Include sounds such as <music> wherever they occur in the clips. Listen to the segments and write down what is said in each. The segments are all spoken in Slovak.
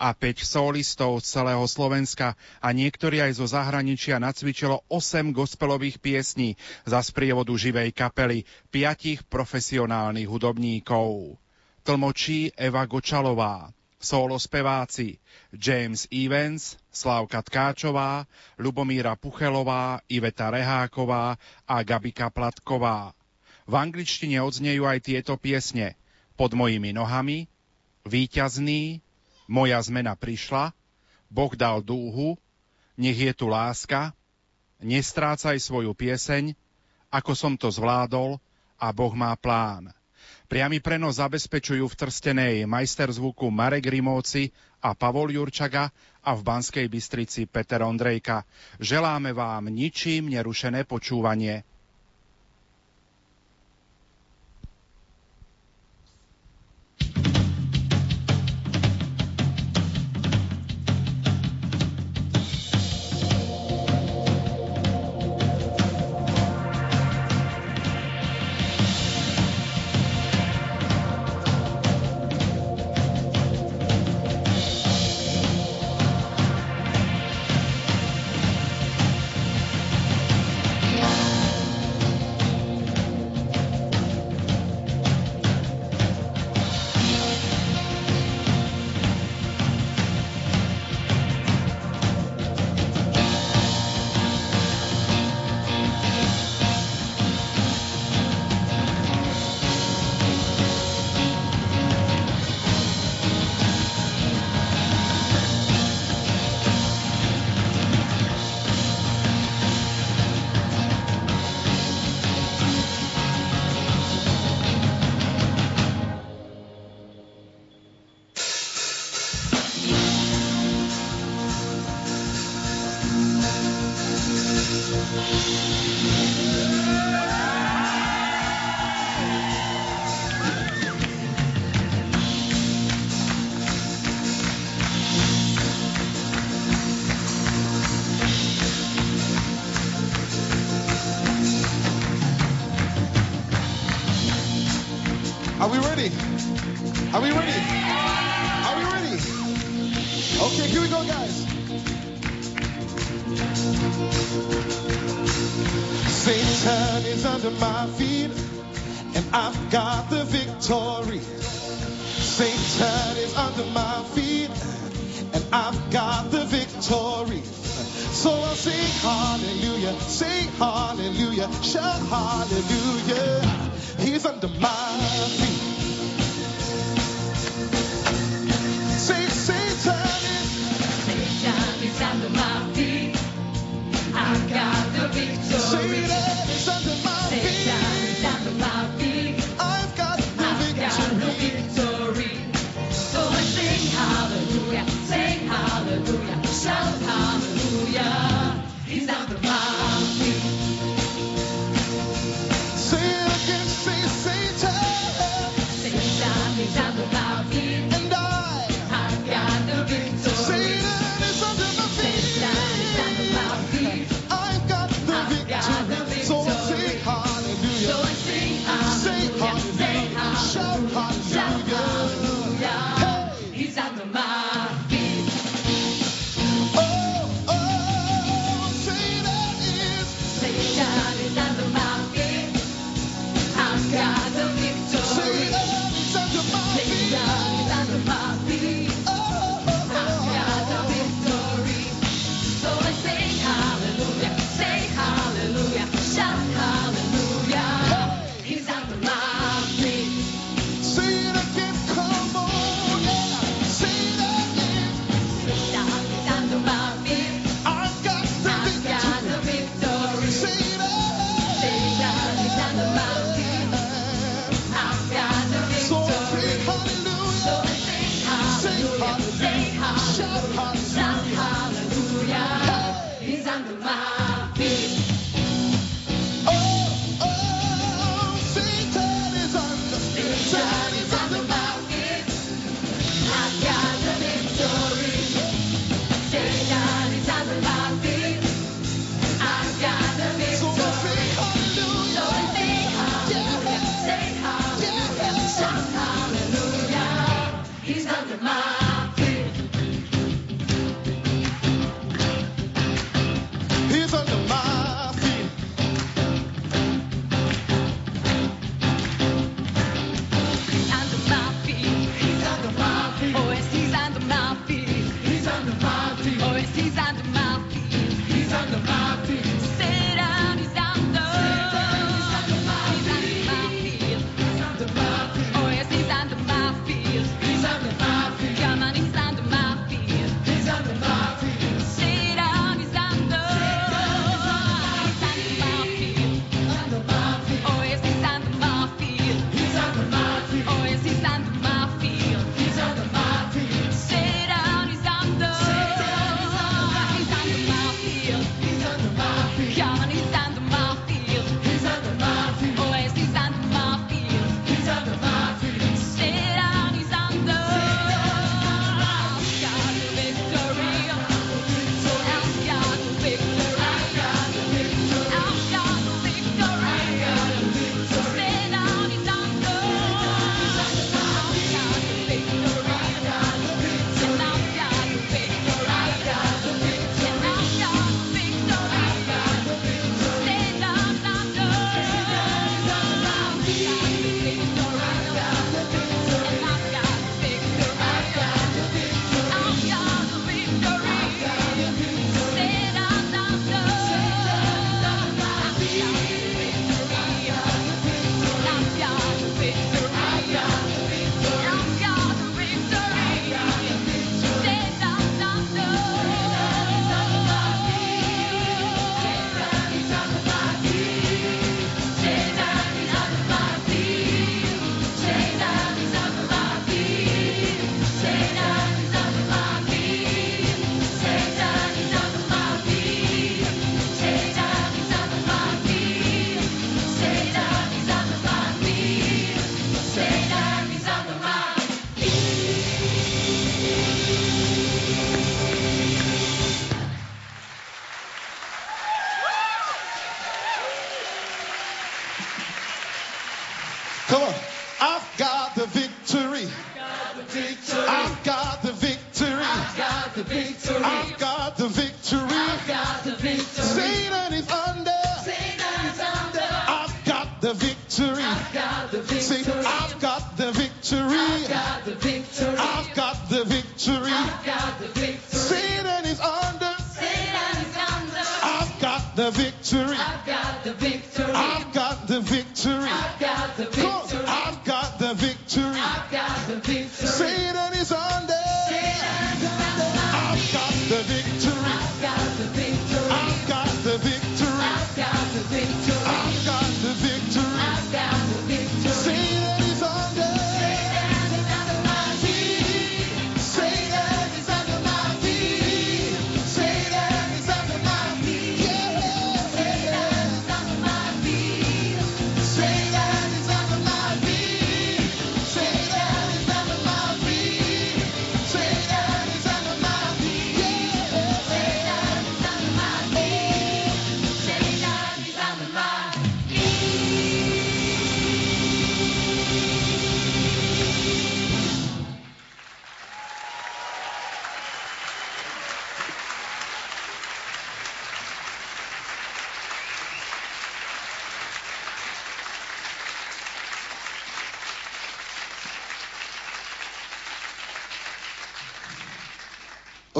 a 5 solistov z celého Slovenska a niektorí aj zo zahraničia nacvičilo 8 gospelových piesní za sprievodu živej kapely piatich profesionálnych hudobníkov. Tlmočí Eva Gočalová, solo speváci James Evans, Slávka Tkáčová, Lubomíra Puchelová, Iveta Reháková a Gabika Platková. V angličtine odznejú aj tieto piesne Pod mojimi nohami, Výťazný, Moja zmena prišla, Boh dal dúhu, Nech je tu láska, Nestrácaj svoju pieseň, Ako som to zvládol a Boh má plán. Priamy prenos zabezpečujú v Trstenej majster zvuku Marek Rimovci a Pavol Jurčaga a v Banskej Bystrici Peter Ondrejka. Želáme vám ničím nerušené počúvanie. So I'll sing hallelujah, sing hallelujah, shout hallelujah. He's under my feet.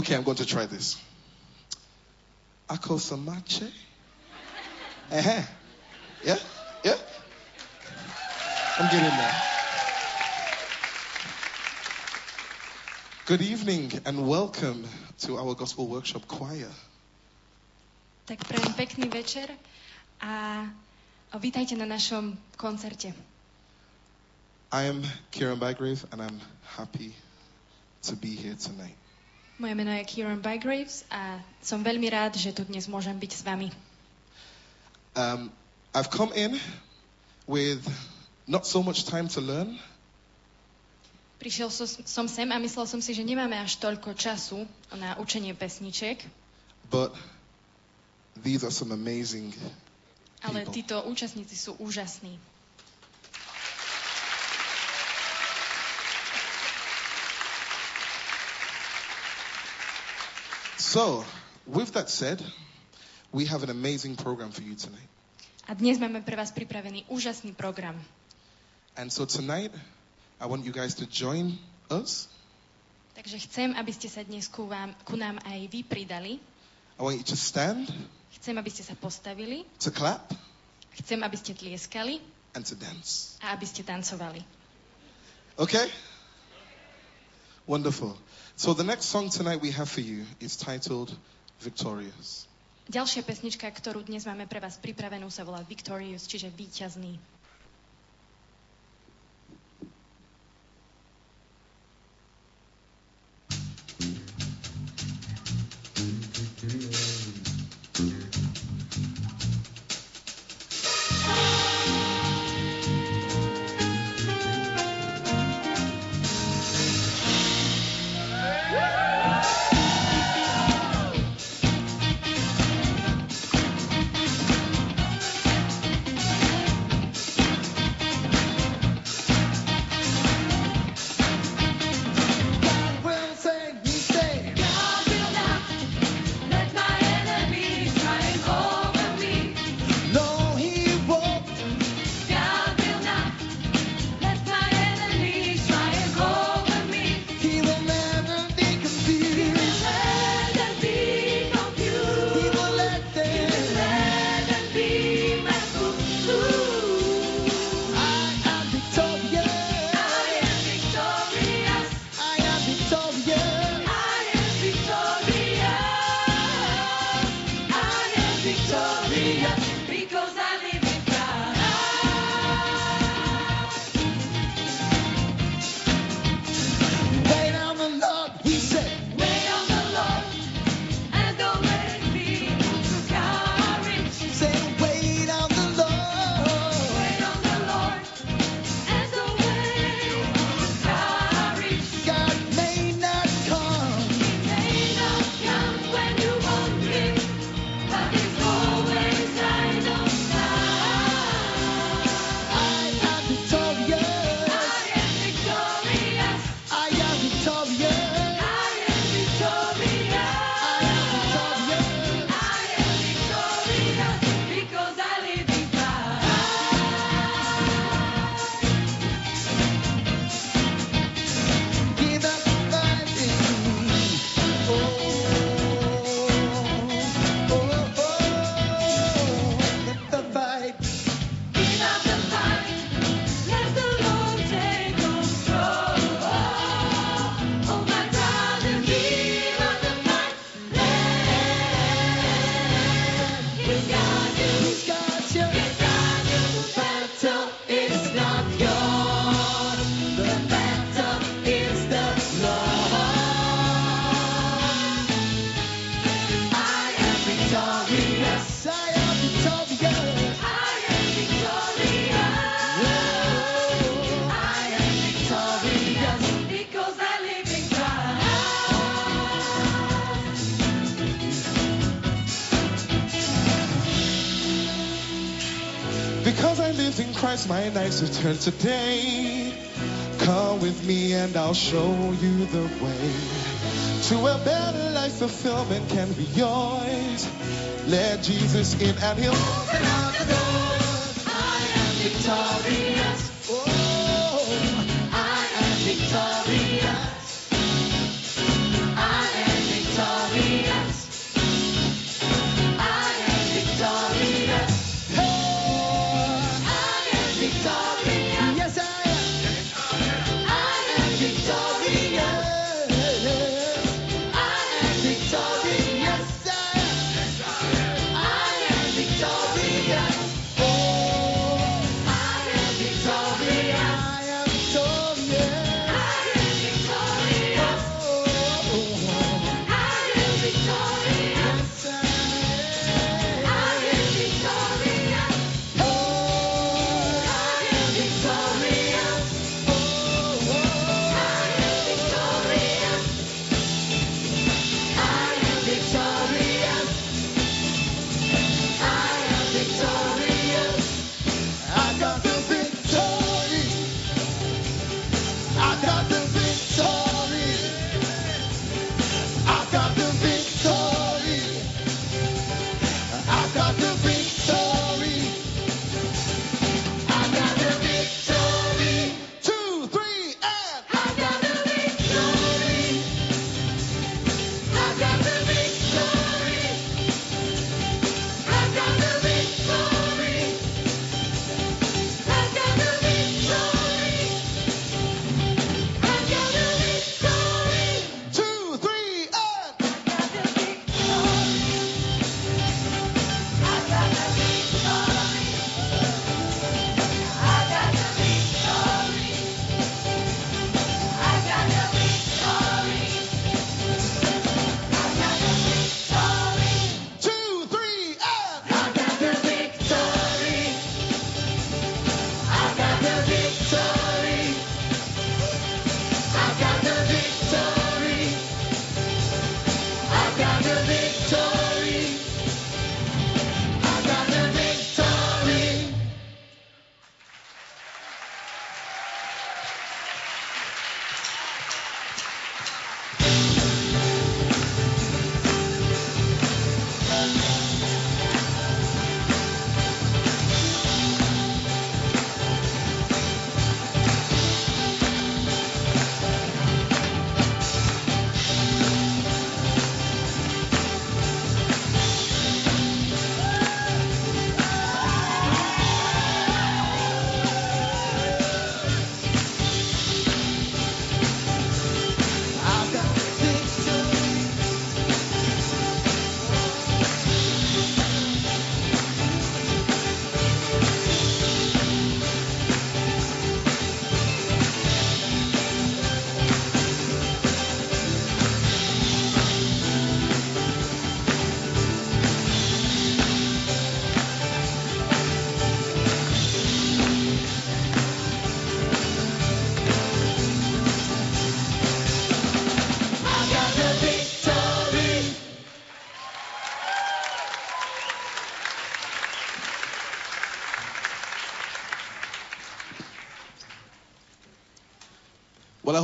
Okay, I'm going to try this. Akosamache. Uh-huh. Yeah? Yeah? I'm getting there. Good evening and welcome to our Gospel Workshop Choir. Tak prajem pekný večer a vítajte na našom koncerte. I am Kieran Bygrave and I'm happy to be here tonight. Moje meno je Kieran Bygraves a som veľmi rád, že tu dnes môžem byť s vami. Um, I've come in with not so much time to learn, Prišiel som, som sem a myslel som si, že nemáme až toľko času na učenie pesniček, but these are some amazing ale people. títo účastníci sú úžasní. So, with that said, we have an amazing program for you tonight. A dnes máme pre vás pripravený úžasný program. And so tonight, I want you guys to join us. Takže chcem, aby ste sa dnes ku, vám, ku nám aj vy pridali. I want you to stand, Chcem, aby ste sa postavili. to clap, Chcem, aby ste tlieskali and to dance. a aby ste tancovali. Okay? Wonderful. So the next song tonight we have for you is titled Victorious. Ďalšia pesnička, ktorú dnes máme pre vás pripravenú, sa volá Victorious, čiže víťazný. My nights have turned today. Come with me and I'll show you the way to a better life. Fulfillment can be yours. Let Jesus in and He'll open up the doors. I am victorious.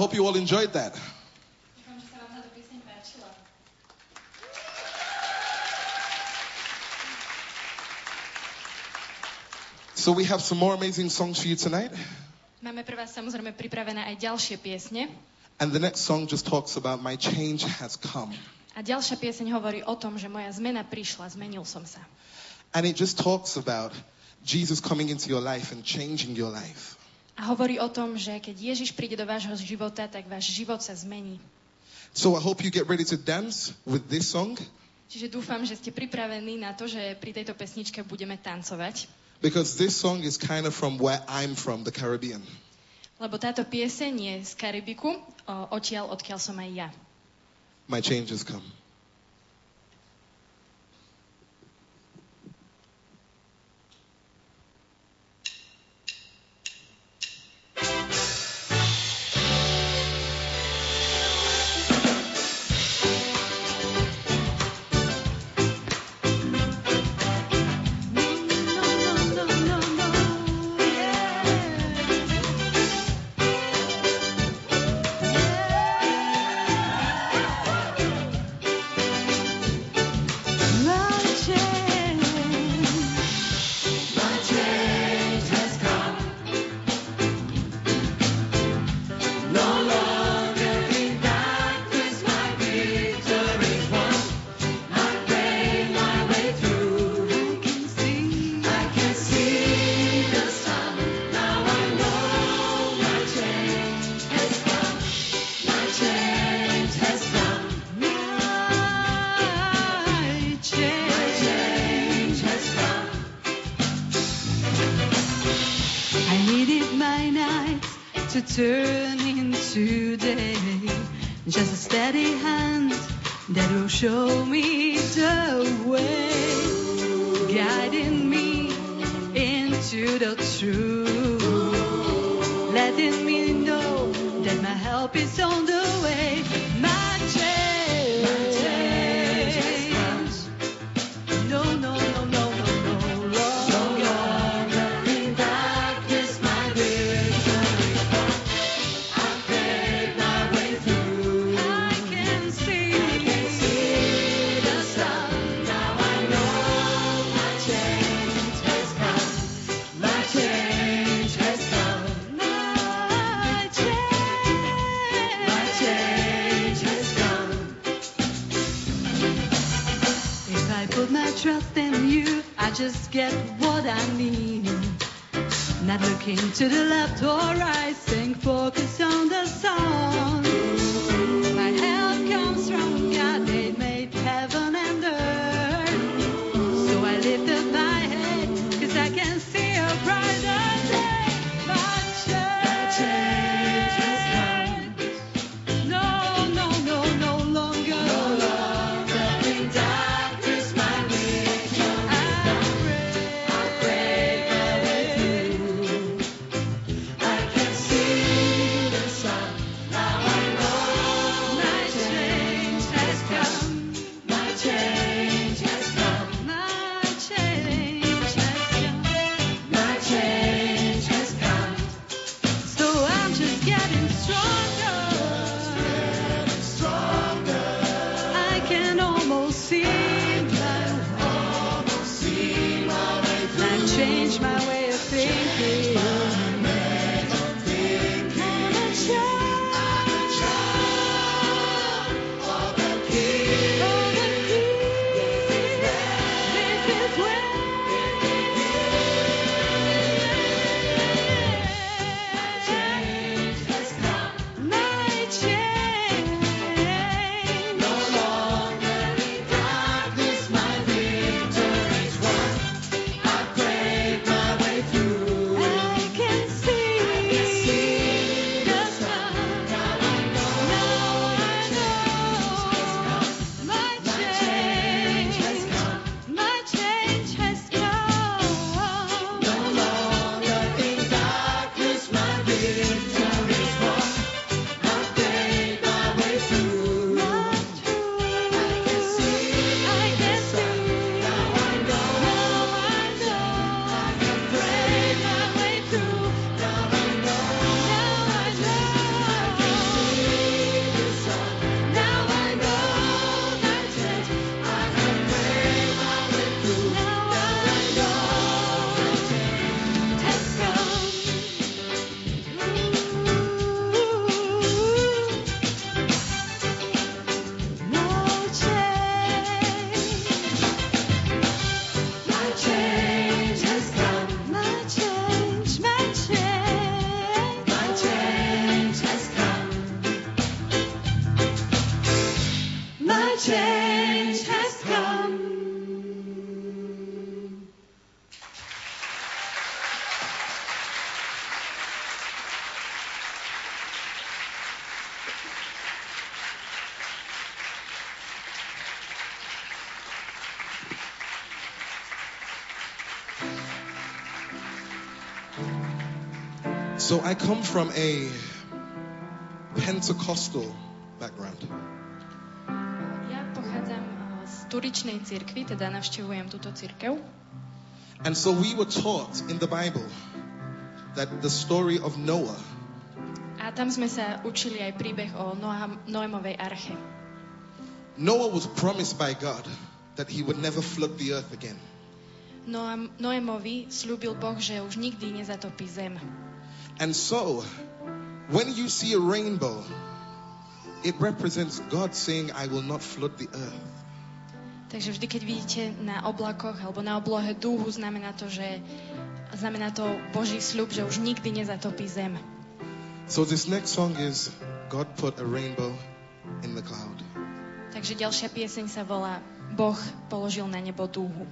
Hope you all enjoyed that. So we have some more amazing songs for you tonight. Máme pre vás samozrejme pripravené aj ďalšie piesne. And the next song just talks about my change has come. A ďalšia pieseň hovorí o tom, že moja zmena prišla, zmenil som sa. And it just talks about Jesus coming into your life and changing your life. A hovorí o tom, že keď Ježiš príde do vášho života, tak váš život sa zmení. So I hope you get ready to dance with this song Čiže dúfam, že ste pripravení na to, že pri tejto pesničke budeme tancovať. because this song is kind of from where I'm from, the Caribbean. Lebo táto pieseň je z Karibiku, odtiaľ, odkiaľ som aj ja. My change has come. To turn into day, Just a steady hand that will show me the way, guiding me into the truth, letting me know that my help is on the get what I need. Not looking to the left or right, staying focused So I come from a Pentecostal background. Ja pochádzam z Turičnej cirkvi, teda navštevujem túto cirkev. And so we were taught in the Bible that the story of Noah A tam sme sa učili aj príbeh o Noémovej arche. Noah was promised by God that he would never flood the earth again. Noémovi slúbil Boh, že už nikdy nezatopí zem. And so, when you see a rainbow, it represents God saying, I will not flood the earth. Takže vždy, keď vidíte na oblakoch alebo na oblohe dúhu, znamená to, že znamená to Boží sľub, že už nikdy nezatopí zem. So this next song is God put a rainbow in the cloud. Takže ďalšia pieseň sa volá Boh položil na nebo dúhu.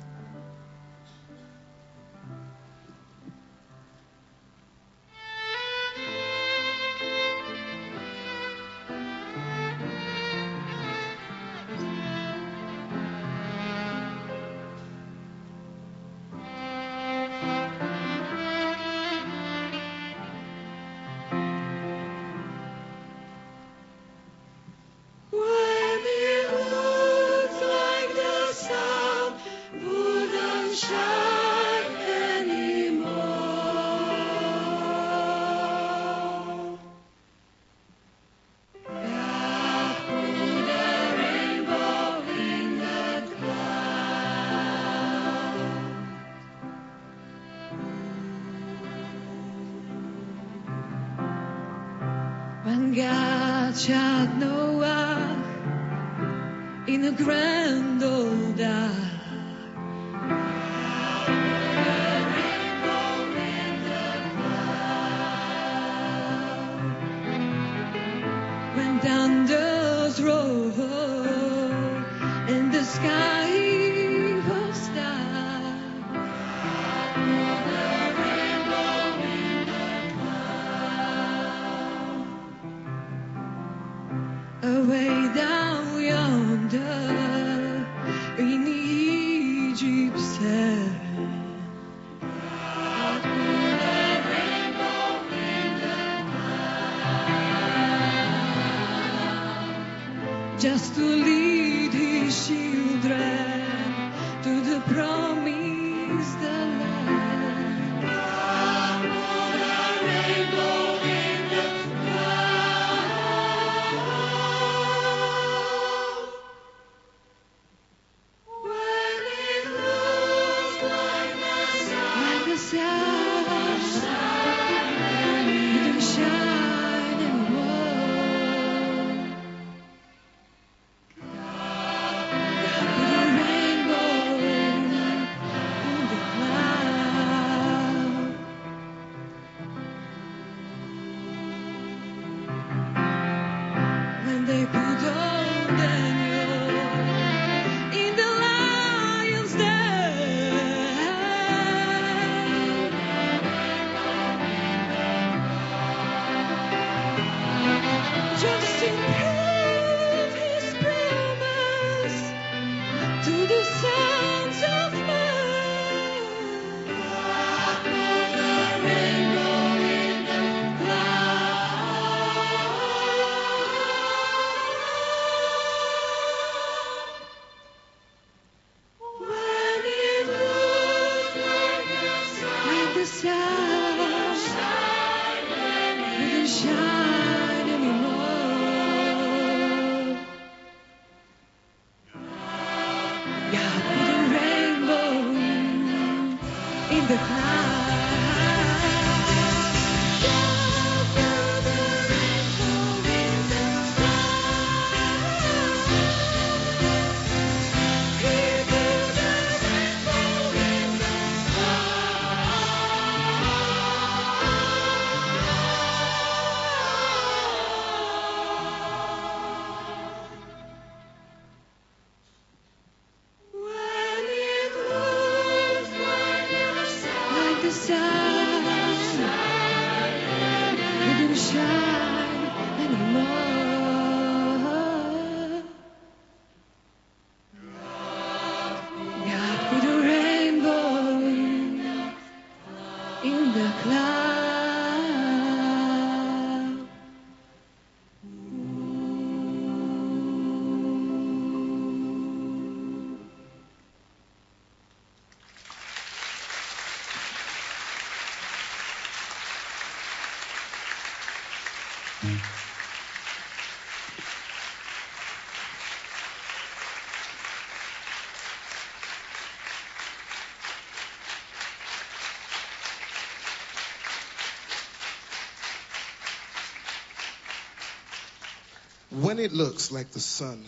When it looks like the sun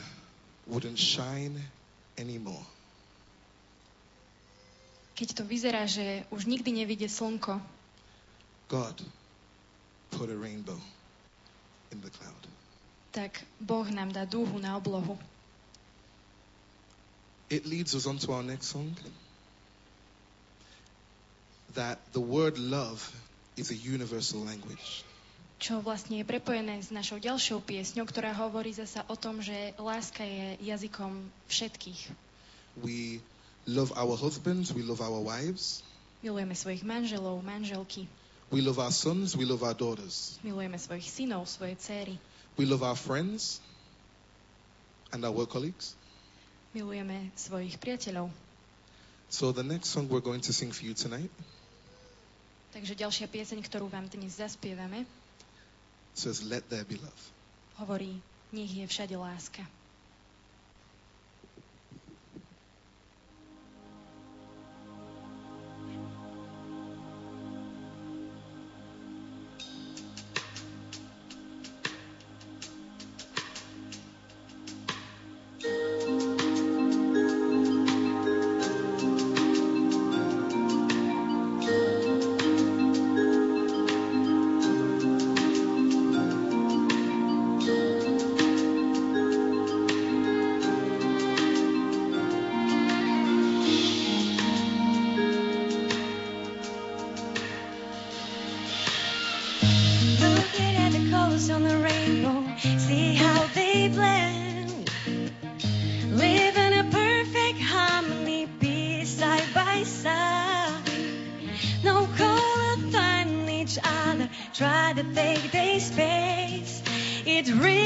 wouldn't shine anymore, Keď to vyzerá, že už nikdy nevidie slnko, God put a rainbow in the cloud. tak Boh nám dá dúhu na oblohu. It leads us on to our next song. That the word love is a universal language. Čo vlastne je prepojené s našou ďalšou piesňou, ktorá hovorí zasa o tom, že láska je jazykom všetkých. We love our husbands, we love our wives, Milujeme svojich manželov, manželky. we love our sons, we love our daughters, Milujeme svojich synov, svoje céry. we love our friends and our work colleagues. Milujeme svojich priateľov. So the next song we're going to sing for you tonight Takže ďalšia pieseň, ktorú vám dnes zaspievame, says, Let there be love. hovorí Nech je všade láska. it's real.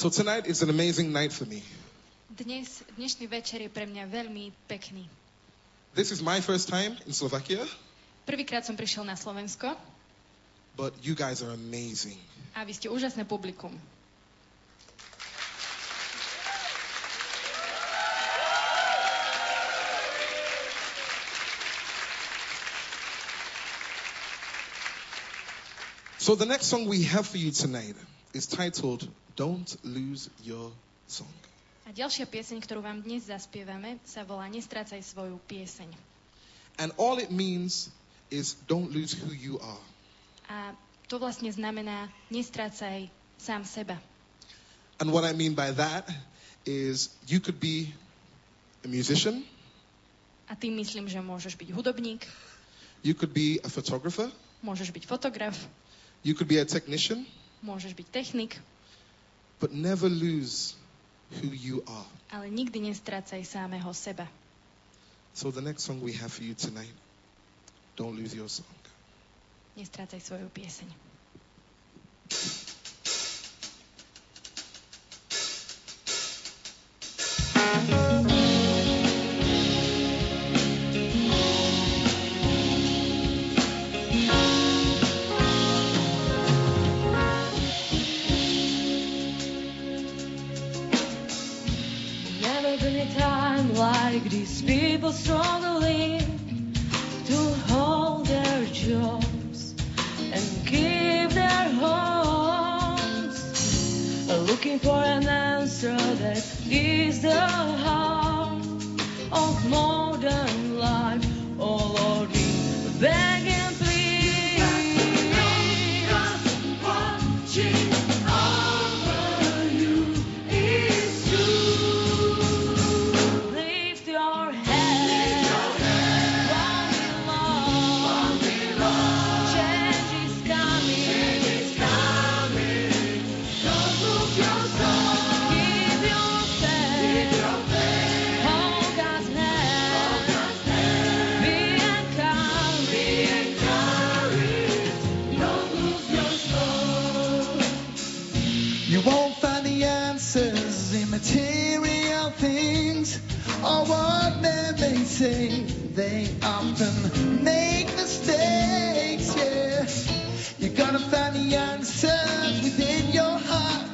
So tonight is an amazing night for me. Dnes, dnešný večer je pre mňa veľmi pekný. This is my first time in Slovakia, Prvýkrát som prišiel na Slovensko but you guys are amazing. a vy ste úžasné publikum. So the next song we have for you tonight is titled Don't Lose Your Song. A ďalšia pieseň, ktorú vám dnes zaspievame, sa volá Nestrácaj svoju pieseň. And all it means is don't lose who you are. A to vlastne znamená nestrácaj sám seba. And what I mean by that is you could be a musician, A tým myslím, že môžeš byť hudobník, you could be a photographer, môžeš byť fotograf, you could be a technician, môžeš byť technik, but never lose who you are. ale nikdy nestrácaj sámeho seba. So the next song we have for you tonight, Don't Lose Your Song. Nestrácaj svoju pieseň. Never <laughs> these people struggling to hold their jobs and keep their homes. Looking for an answer that is the heart of modern say. They often make mistakes, yeah. You're gonna find the answers within your heart.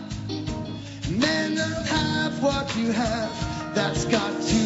Men don't have what you have. That's got to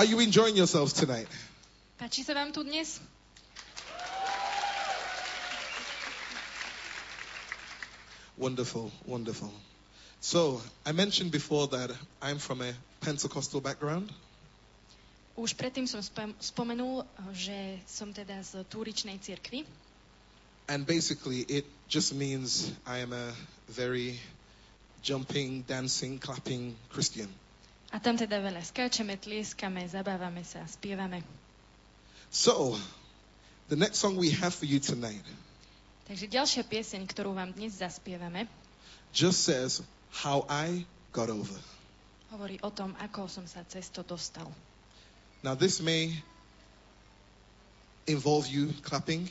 Are you enjoying yourselves tonight? Páči sa vám tu dnes? Wonderful, wonderful. So, I mentioned before that I'm from a Pentecostal background. Už predtým som spom- spomenul, eh, že som teda z Túričnej cirkvi And basically, it just means I am a very jumping, dancing, clapping Christian. A tam teda veľa skáčeme, tlieskame, zabávame sa, spievame. So, the next song we have for you tonight Takže ďalšia pieseň, ktorú vám dnes zaspievame, just says, How I Got Over. hovorí o tom, ako som sa cez to dostal. Now, this may involve you clapping,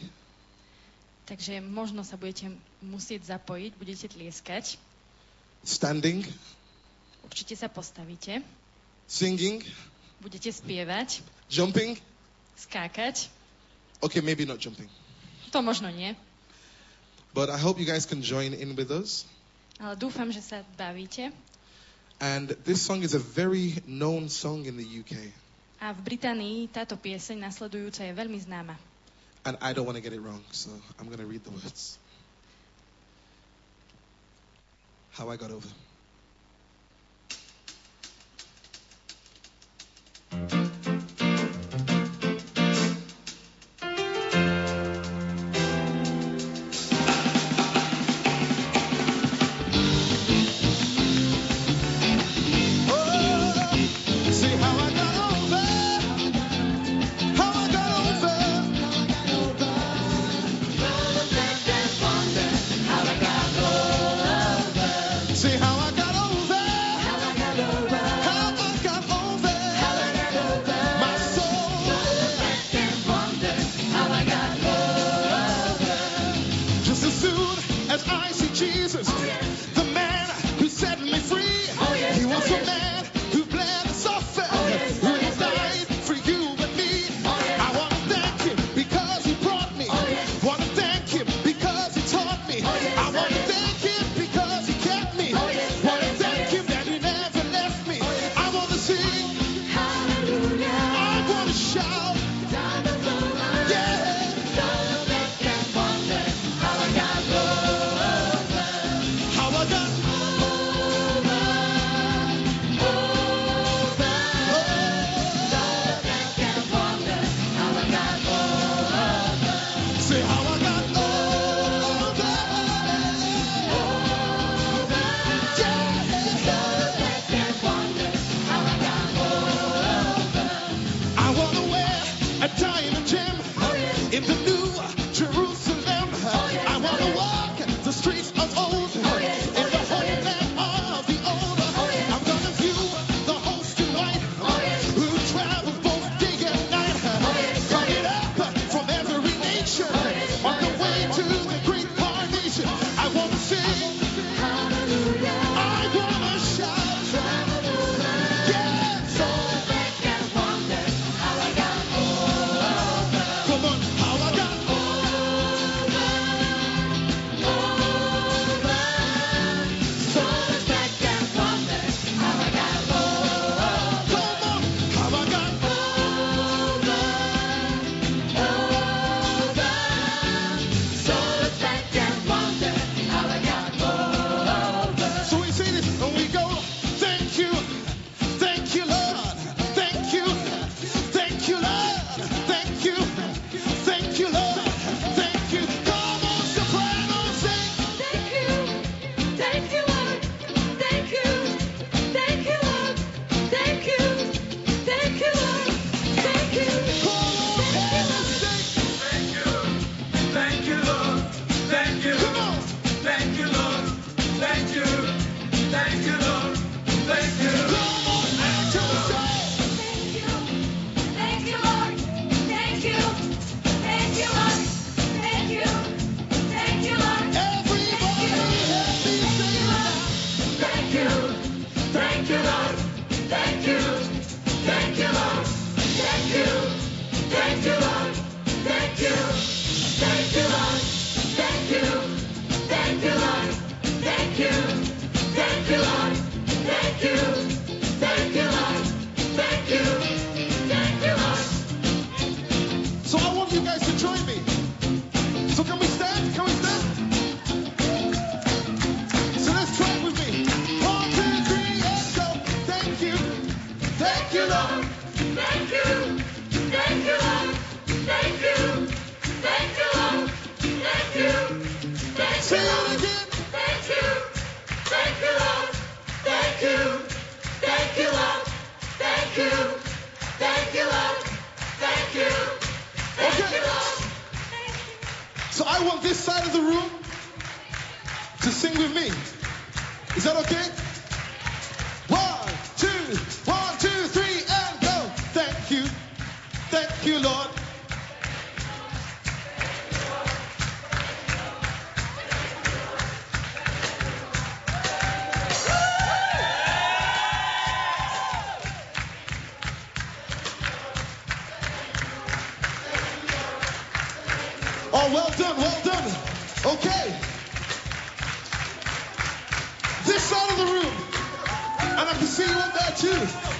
Takže možno sa budete musieť zapojiť, budete tlieskať, standing, určite sa postavíte, singing, budete spievať, jumping. skákať, Okay, maybe not jumping. to možno nie, But I hope you guys can join in with us. ale dúfam, že sa bavíte. And this song is a very known song in the UK. A v Británii táto pieseň nasledujúca je veľmi známa. And I don't want to get it wrong, so I'm going to read the words. How I got over. Mm-hmm. Well done, well done. Okay. This side of the room. And I can see you up there too.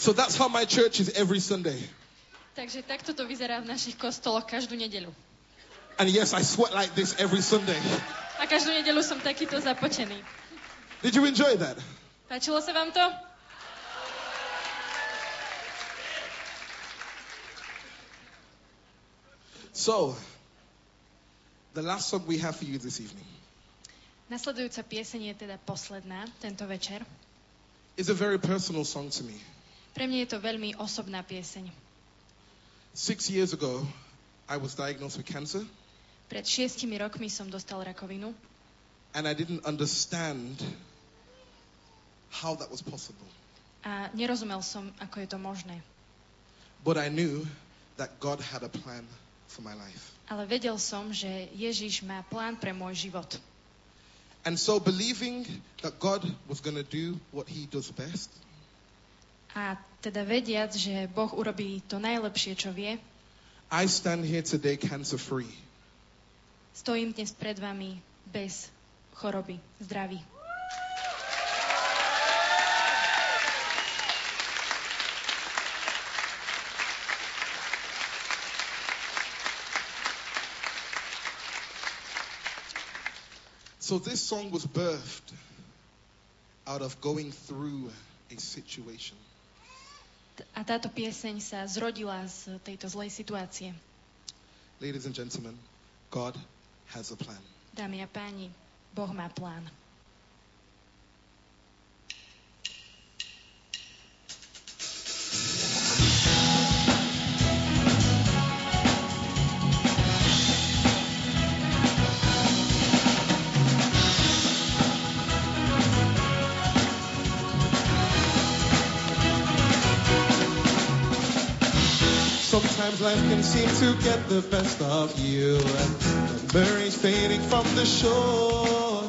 So that's how my church is every Sunday. Takže takto to vyzerá v našich kostoloch každú nedeľu. And yes, I sweat like this every Sunday. A každú nedeľu som takýto započený. Did you enjoy that? Páčilo sa vám to? So, the last song we have for you this evening Nasledujúca pieseň je teda posledná tento večer. is a very personal song to me. Pre mňa je to veľmi osobná pieseň. Six years ago, I was diagnosed with cancer, Pred šiestimi rokmi som dostal rakovinu and I didn't understand how that was possible. a nerozumel som, ako je to možné. But I knew that God had a plan for my life. Ale vedel som, že Ježiš má plán pre môj život. And so, believing that God was going to do what He does best, A teda vediac, že Boh urobí to najlepšie, čo vie, I stand here today cancer free. stojím dnes pred vami bez choroby, zdraví. So, this song was birthed out of going through a situation. A táto pieseň sa zrodila z tejto zlej situácie. Ladies and gentlemen, God has a plan. Dámy a páni, Boh má plán. Life can seem to get the best of you. Memories fading from the shore.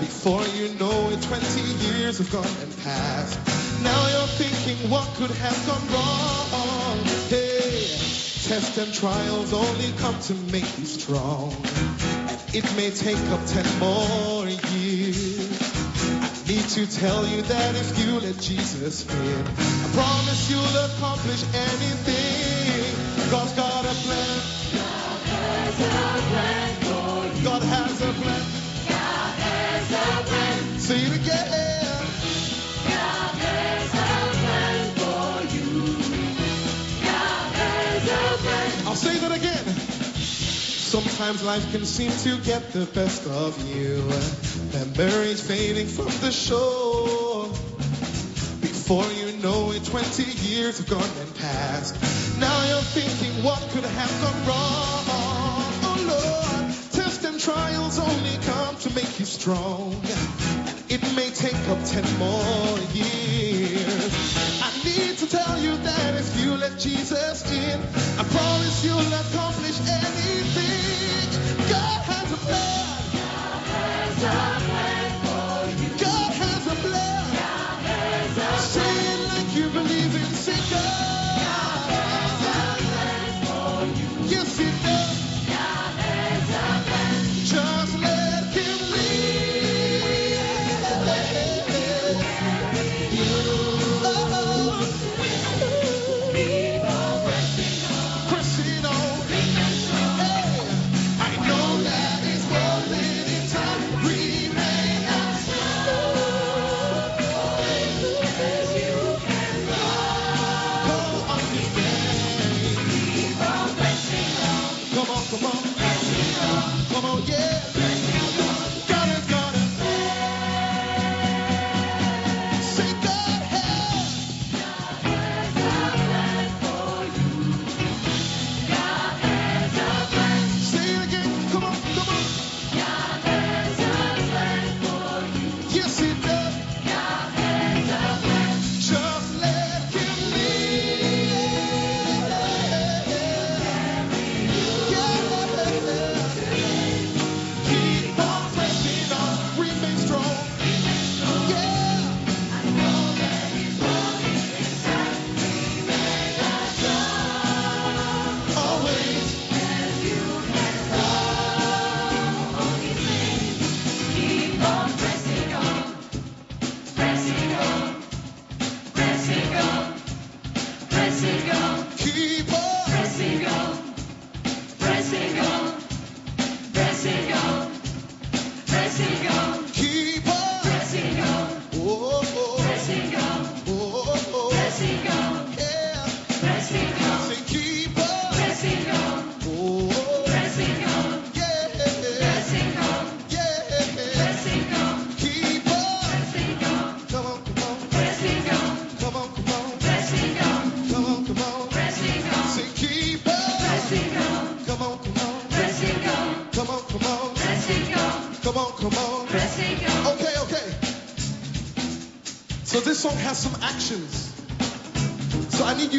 Before you know it, 20 years have gone and passed. Now you're thinking, what could have gone wrong? Hey, tests and trials only come to make you strong. And it may take up 10 more years. Need to tell you that if you let Jesus in, I promise you'll accomplish anything. God's got a plan. God has a plan. for you. God has a plan. Say it again. I'll say that again. Sometimes life can seem to get the best of you. Memories fading from the shore. Before you know it, 20 years have gone and passed. Now you're thinking, what could have gone wrong? Oh Lord, tests and trials only come to make you strong. It may take up 10 more years. I need to tell you that if you let Jesus in, I promise you'll accomplish anything. God has a plan. God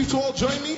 Would you all join me.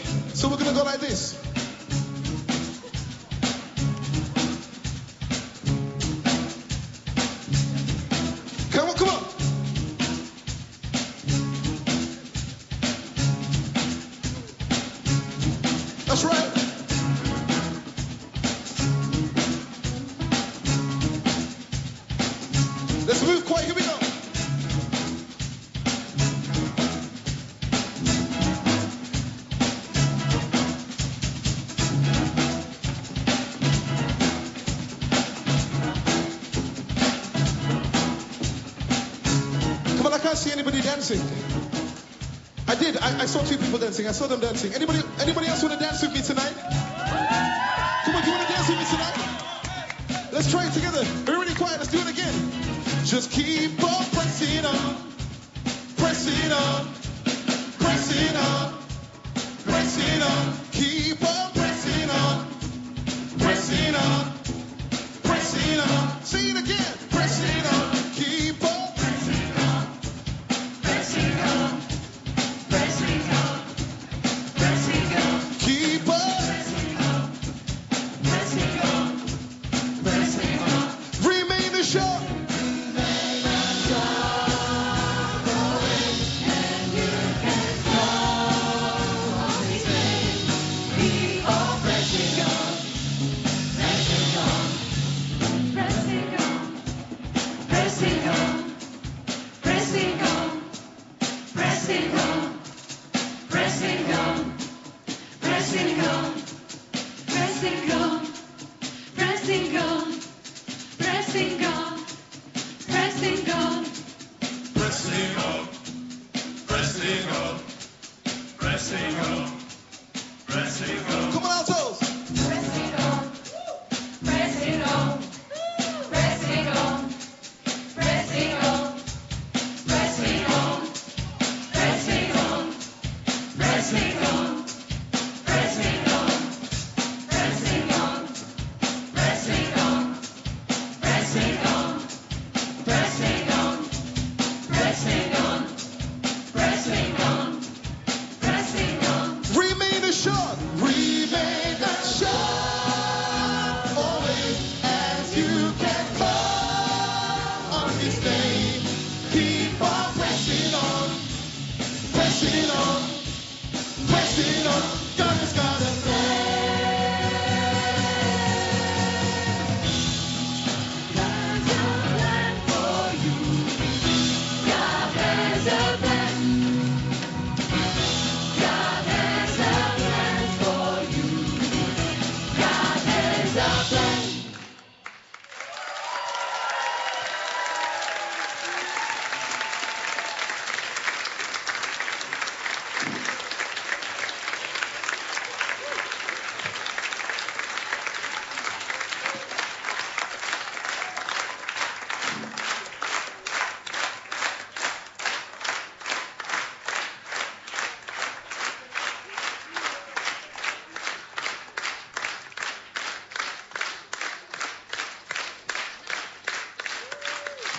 Dancing. I did. I, I saw two people dancing. I saw them dancing. Anybody? Anybody else want to dance with me tonight? Come on, do you want to dance with me tonight? Let's try it together. We're really quiet. Let's do it again. Just keep on pressing on, pressing on, pressing on, pressing on.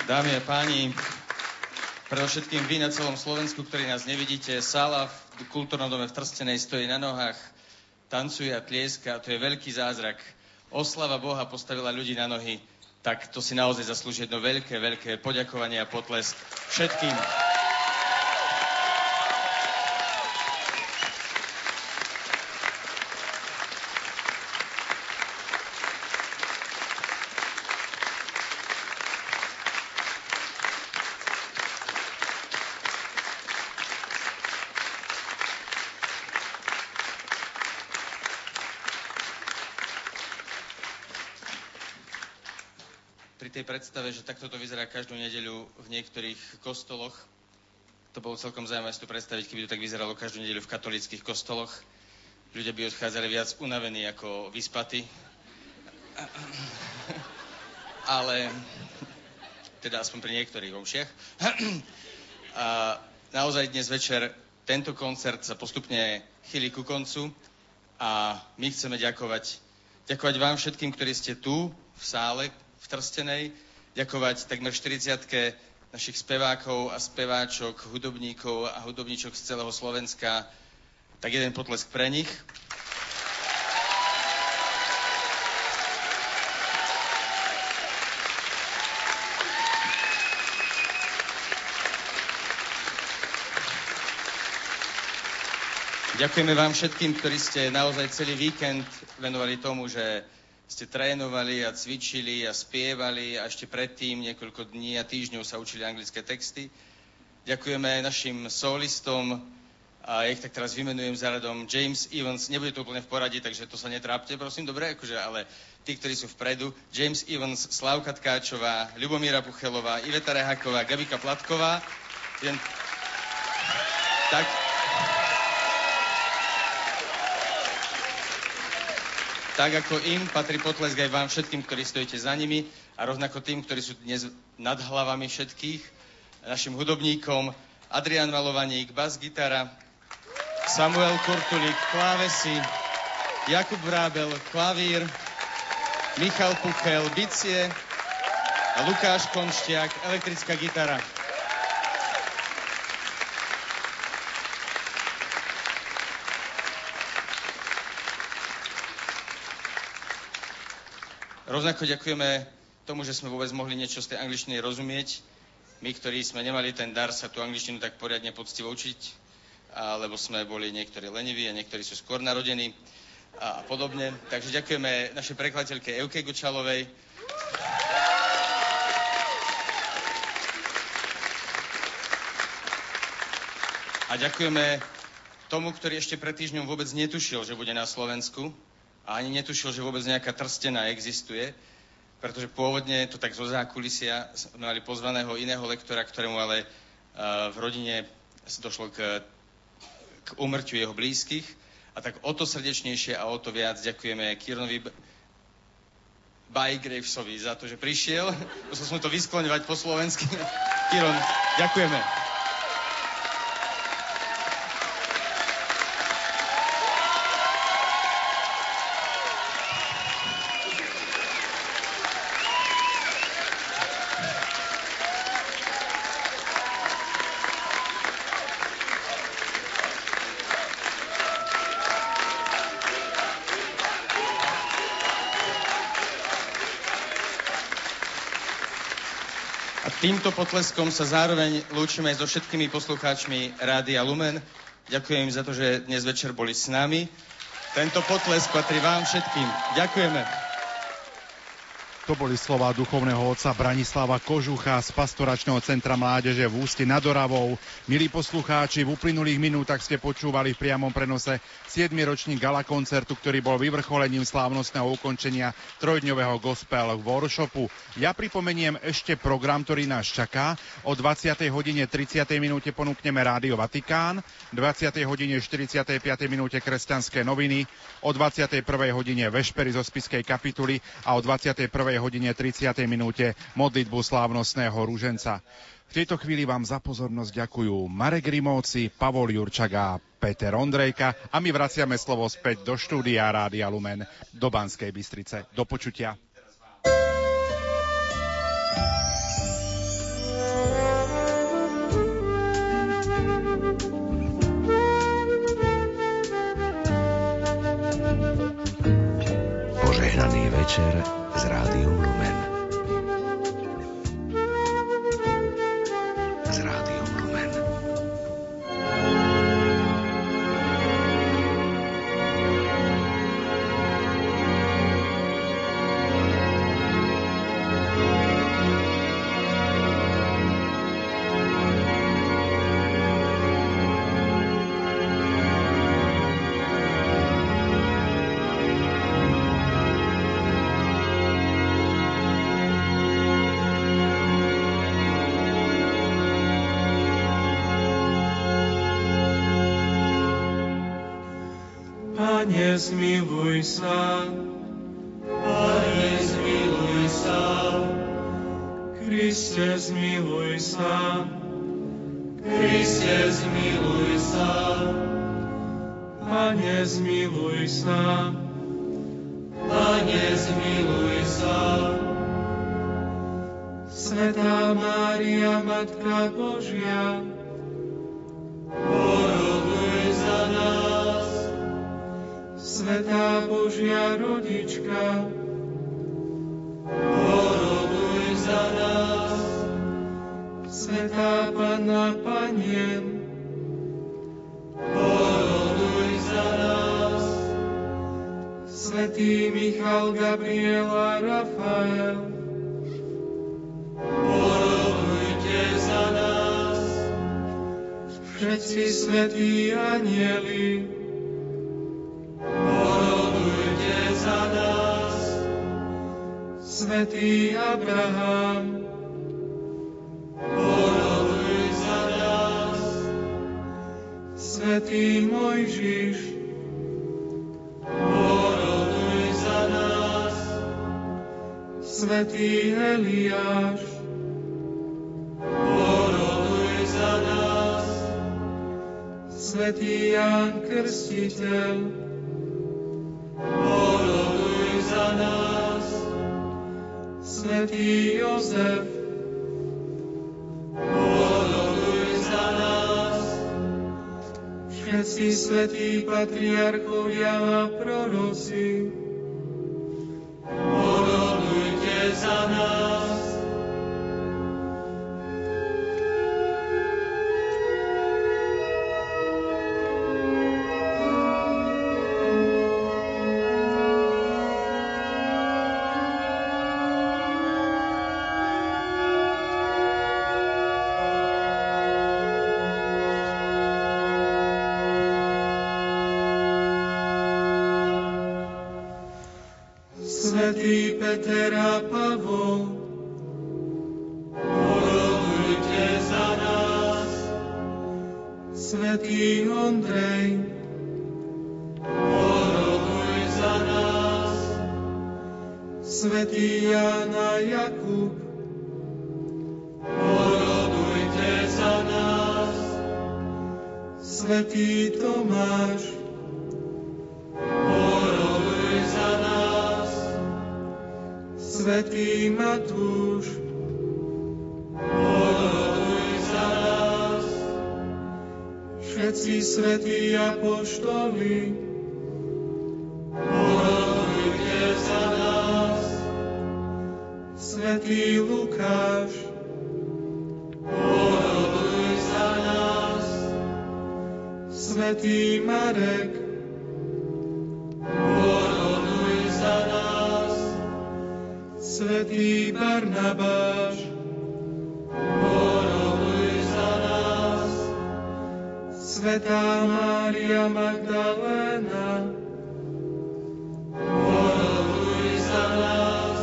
Dámy a páni, predovšetkým vy na celom Slovensku, ktorí nás nevidíte, sála v kultúrnom dome v Trstenej stojí na nohách, tancuje a tlieska, to je veľký zázrak. Oslava Boha postavila ľudí na nohy, tak to si naozaj zaslúži jedno veľké, veľké poďakovanie a potlesk všetkým. pri tej predstave, že takto to vyzerá každú nedeľu v niektorých kostoloch. To bolo celkom zaujímavé si to predstaviť, keby to tak vyzeralo každú nedeľu v katolických kostoloch. Ľudia by odchádzali viac unavení ako vyspatí. <laughs> Ale, teda aspoň pri niektorých omšiach. A naozaj dnes večer tento koncert sa postupne chýli ku koncu a my chceme ďakovať, ďakovať vám všetkým, ktorí ste tu v sále, v Trstenej. ďakovať takmer 40 našich spevákov a speváčok, hudobníkov a hudobníčok z celého Slovenska. Tak jeden potlesk pre nich. Ďakujeme vám všetkým, ktorí ste naozaj celý víkend venovali tomu, že ste trénovali a cvičili a spievali a ešte predtým niekoľko dní a týždňov sa učili anglické texty. Ďakujeme našim solistom a ich tak teraz vymenujem za radom James Evans. Nebude to úplne v poradí, takže to sa netrápte, prosím, dobre, akože, ale tí, ktorí sú vpredu. James Evans, Slavka Tkáčová, Ľubomíra Puchelová, Iveta Rehaková, Gabika Platková. Jeden... Tak, Tak ako im patrí potlesk aj vám všetkým, ktorí stojíte za nimi a rovnako tým, ktorí sú dnes nad hlavami všetkých, našim hudobníkom Adrian Malovaník, bas gitara, Samuel Kurtulík, klávesy, Jakub Vrábel, klavír, Michal Puchel, bicie a Lukáš Konštiak, elektrická gitara. Rovnako ďakujeme tomu, že sme vôbec mohli niečo z tej angličtiny rozumieť. My, ktorí sme nemali ten dar sa tú angličtinu tak poriadne poctivo učiť, lebo sme boli niektorí leniví a niektorí sú skôr narodení a podobne. Takže ďakujeme našej prekladateľke Euke Gučalovej. A ďakujeme tomu, ktorý ešte pred týždňom vôbec netušil, že bude na Slovensku a ani netušil, že vôbec nejaká trstená existuje, pretože pôvodne to tak zo zákulisia mali pozvaného iného lektora, ktorému ale uh, v rodine došlo k, k umrťu jeho blízkych. A tak o to srdečnejšie a o to viac ďakujeme Kirnovi Bygravesovi za to, že prišiel. <laughs> Musel som to vyskloňovať po slovensky. Kiron, ďakujeme. Týmto potleskom sa zároveň lúčime so všetkými poslucháčmi Rádia Lumen. Ďakujem im za to, že dnes večer boli s nami. Tento potlesk patrí vám všetkým. Ďakujeme. To boli slova duchovného otca Branislava Kožucha z pastoračného centra mládeže v Úste nad Oravou. Milí poslucháči, v uplynulých minútach ste počúvali v priamom prenose 7. ročník gala koncertu, ktorý bol vyvrcholením slávnostného ukončenia trojdňového gospel workshopu. Ja pripomeniem ešte program, ktorý nás čaká. O 20. hodine 30. minúte ponúkneme Rádio Vatikán, 20. hodine 45. minúte Kresťanské noviny, o 21. hodine Vešpery zo spiskej kapituly a o 21 hodine 30. minúte modlitbu slávnostného rúženca. V tejto chvíli vám za pozornosť ďakujú Marek Rimovci, Pavol Jurčak a Peter Ondrejka a my vraciame slovo späť do štúdia Rádia Lumen do Banskej Bystrice. Do počutia. Požehnaný večer z Rádiom zmiluj sa. Svetý Peter a Pavol, orodujte za nás. Svetý Ondrej, oroduj za nás. Svetý Ján a Jakub, orodujte za nás. Svetý Tomáš, Svetý Matúš, oroduj za nás. Všetci svetí apoštoli, orodujte za nás. Svetý Lukáš, oroduj za nás. Svetý Marek, Svetá Mária Magdaléna, oroduj za nás.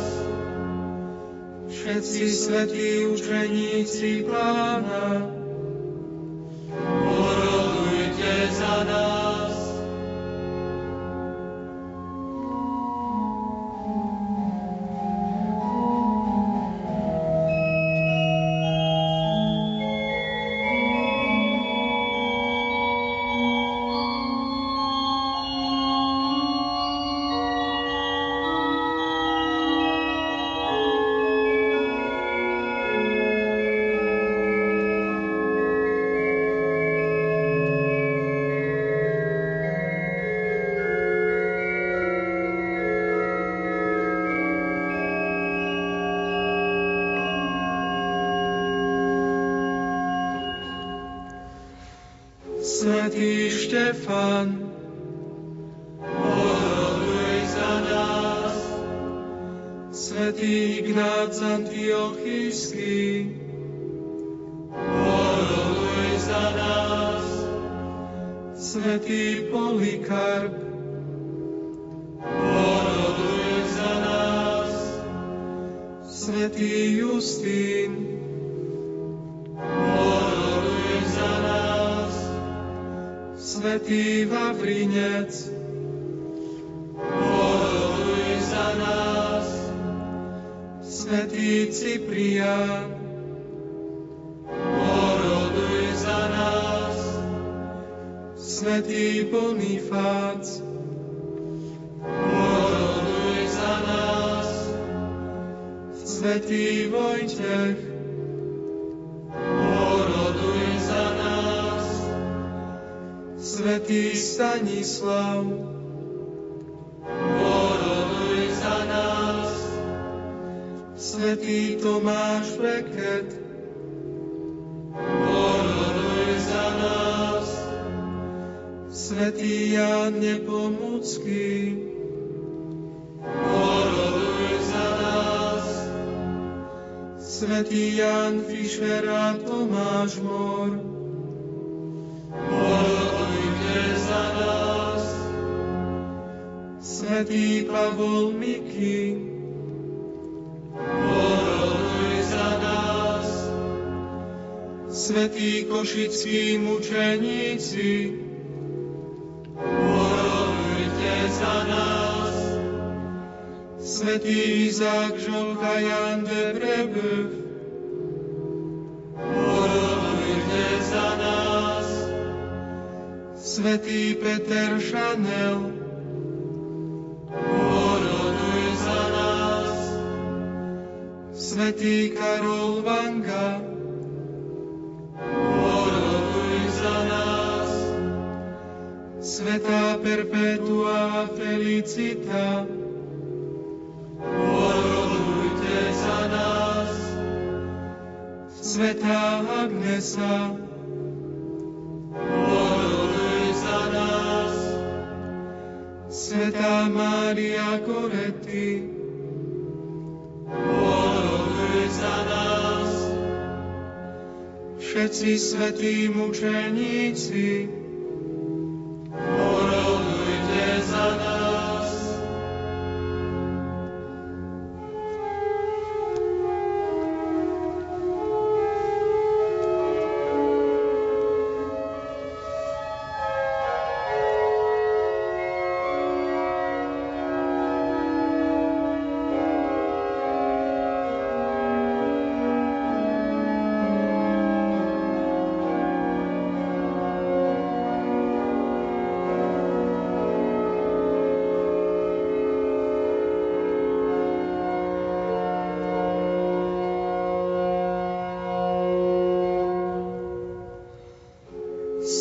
Všetci svetí učeníci Pána, Svetý Cyprián, oroduj za nás. Svetý Bonifác, oroduj za nás. Svetý Vojtech, oroduj za nás. Svetý Stanislav, Svetý Ján Nepomucký, oroduj za nás. Svetý Jan Fischer a Tomáš Mor, orodujte za nás. Svetý Pavol Miky, za nás. Svetí košickí mučeníci, orodujte za nás. Svetý Izák Žolka Jan de Brebeuf, orodujte za nás. Svetý Peter Šanel, oroduj za nás. Svetá Perpetua Felicita, orodujte za nás. Svetá Agnesa, oroduj za nás. Svetá Mária Koretti, oroduj za nás. Všetci svetí mučeníci, orodujte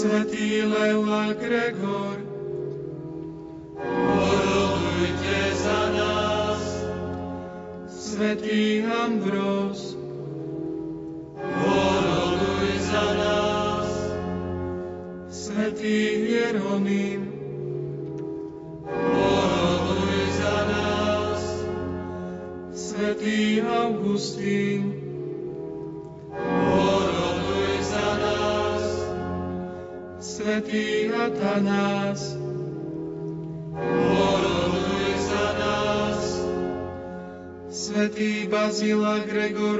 Svetý Lela Gregor, orodujte za nás. Svetý Ambrós, oroduj za nás. Svetý Hieronym, Gregor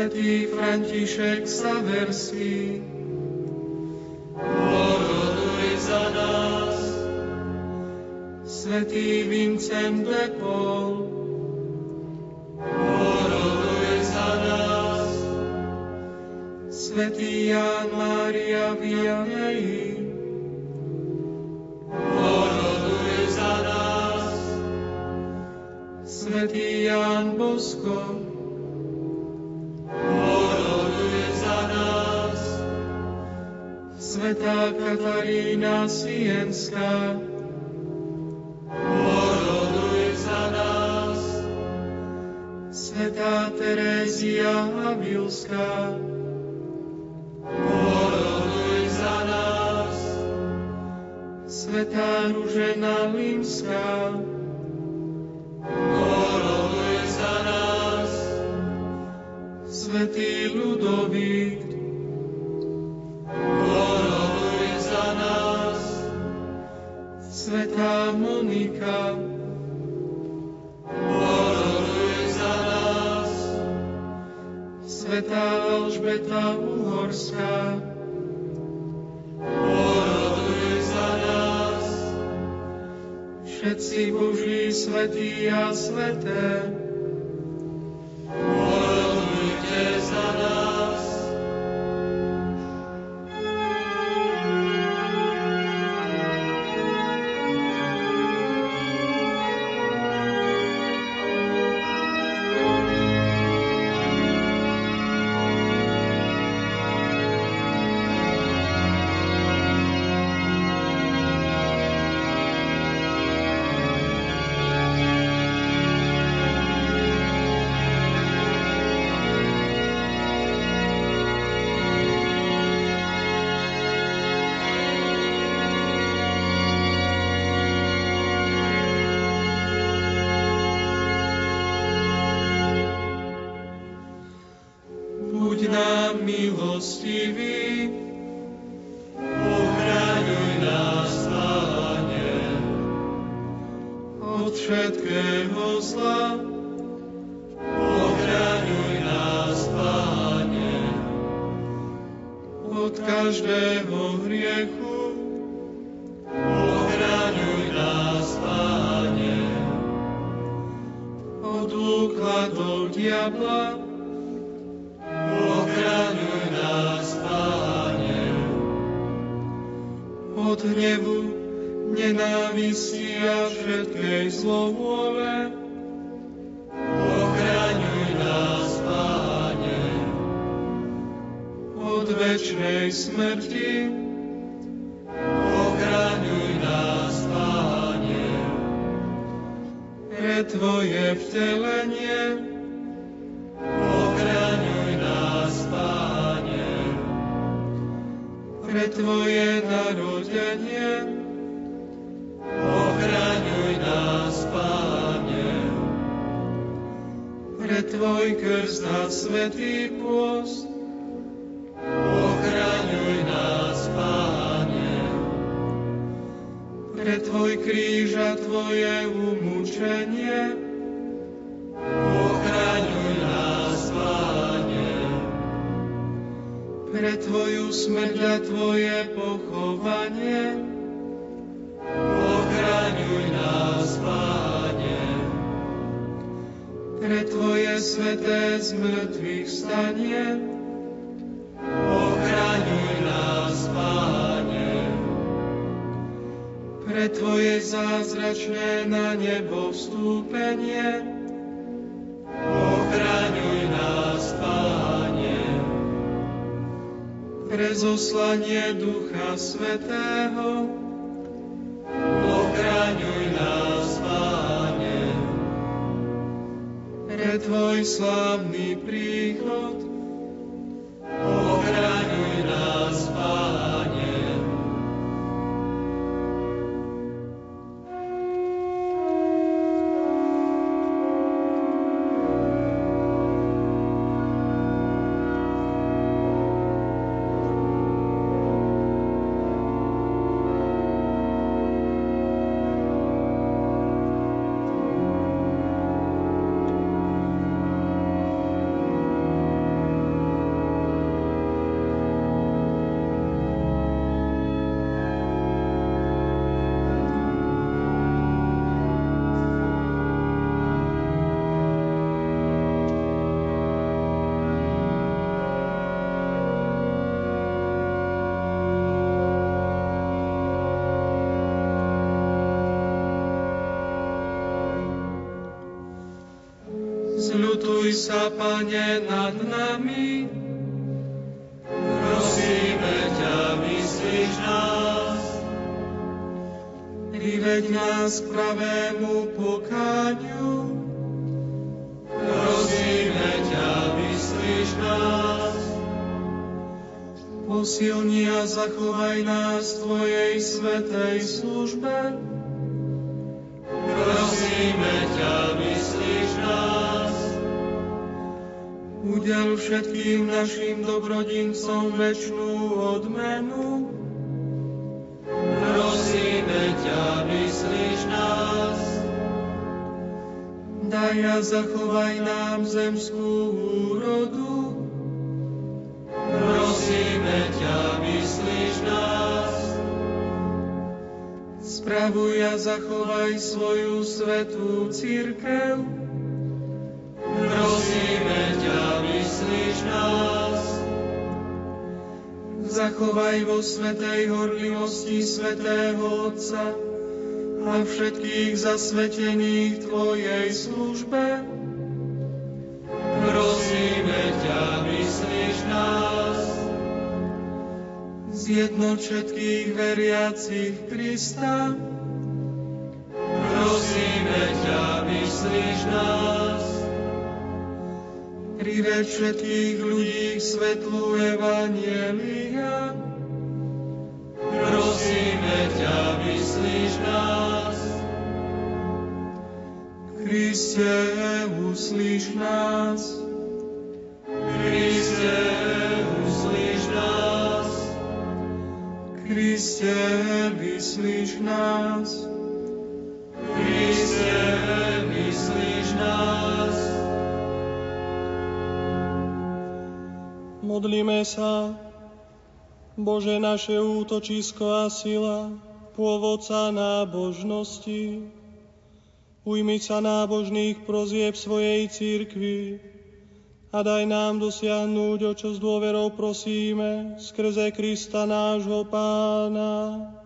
Svetý František Saverský, poroduj za nás. Svetý Vincent de Paul, poroduj za nás. Svetý Ján Mária Vianney, poroduj za nás. Svetý Ján Bosko, sea and sky. Ochraňuj nás, Páne, od hnevu, nenávisti a všetkej zlovôle. Ochraňuj nás, Páne, od večnej smrti. Ochraňuj nás, Páne, pre Tvoje vtelenie. Tvoje narodenie. Ochraňuj nás, Páne, pre Tvoj krst a svetý pôst. Ochraňuj nás, Páne, pre Tvoj kríž a Tvoje umúčenie. Pre Tvoju smrť a Tvoje pochovanie. Ochraňuj nás, Páne, pre Tvoje sveté z mŕtvych stanie. Ochraňuj nás, Páne, pre Tvoje zázračné na nebo vstúpenie. Ochraňuj nás, pre zoslanie Ducha Svetého. Ochraňuj nás, Páne, pre Tvoj slávny príchod. Ochraňuj nás, Páne, Priveď nás k pravému pokáňu. Prosíme ťa, myslíš nás. Posilni a zachovaj nás v Tvojej svetej službe. Prosíme ťa, myslíš nás. Udel všetkým našim dobrodincom večnú odmenu. Ťa, myslíš nás. Daj a zachovaj nám zemskú úrodu. Prosíme ťa, myslíš nás. Spravuj a zachovaj svoju svetú církev. Prosíme ťa, myslíš nás. Zachovaj vo svetej horlivosti svetého Otca a všetkých zasvetených Tvojej službe. Prosíme ťa, myslíš nás. Zjednoť všetkých veriacich Krista. Prosíme ťa, myslíš nás. Priveď všetkých ľudí k svetlu Evanielia. Prosíme ťa, myslíš nás. Kriste, uslíš nás. Kriste, uslíš nás. Kriste, vyslíš nás. Kriste, vyslíš nás. Modlíme sa, Bože naše útočisko a sila, pôvodca nábožnosti, ujmi sa nábožných prozieb svojej církvy a daj nám dosiahnuť, o čo s dôverou prosíme, skrze Krista nášho Pána.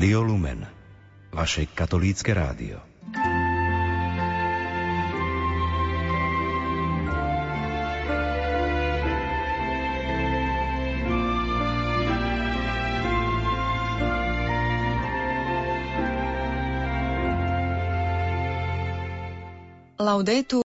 Rádio Lumen. Vaše katolícke rádio. Laudetur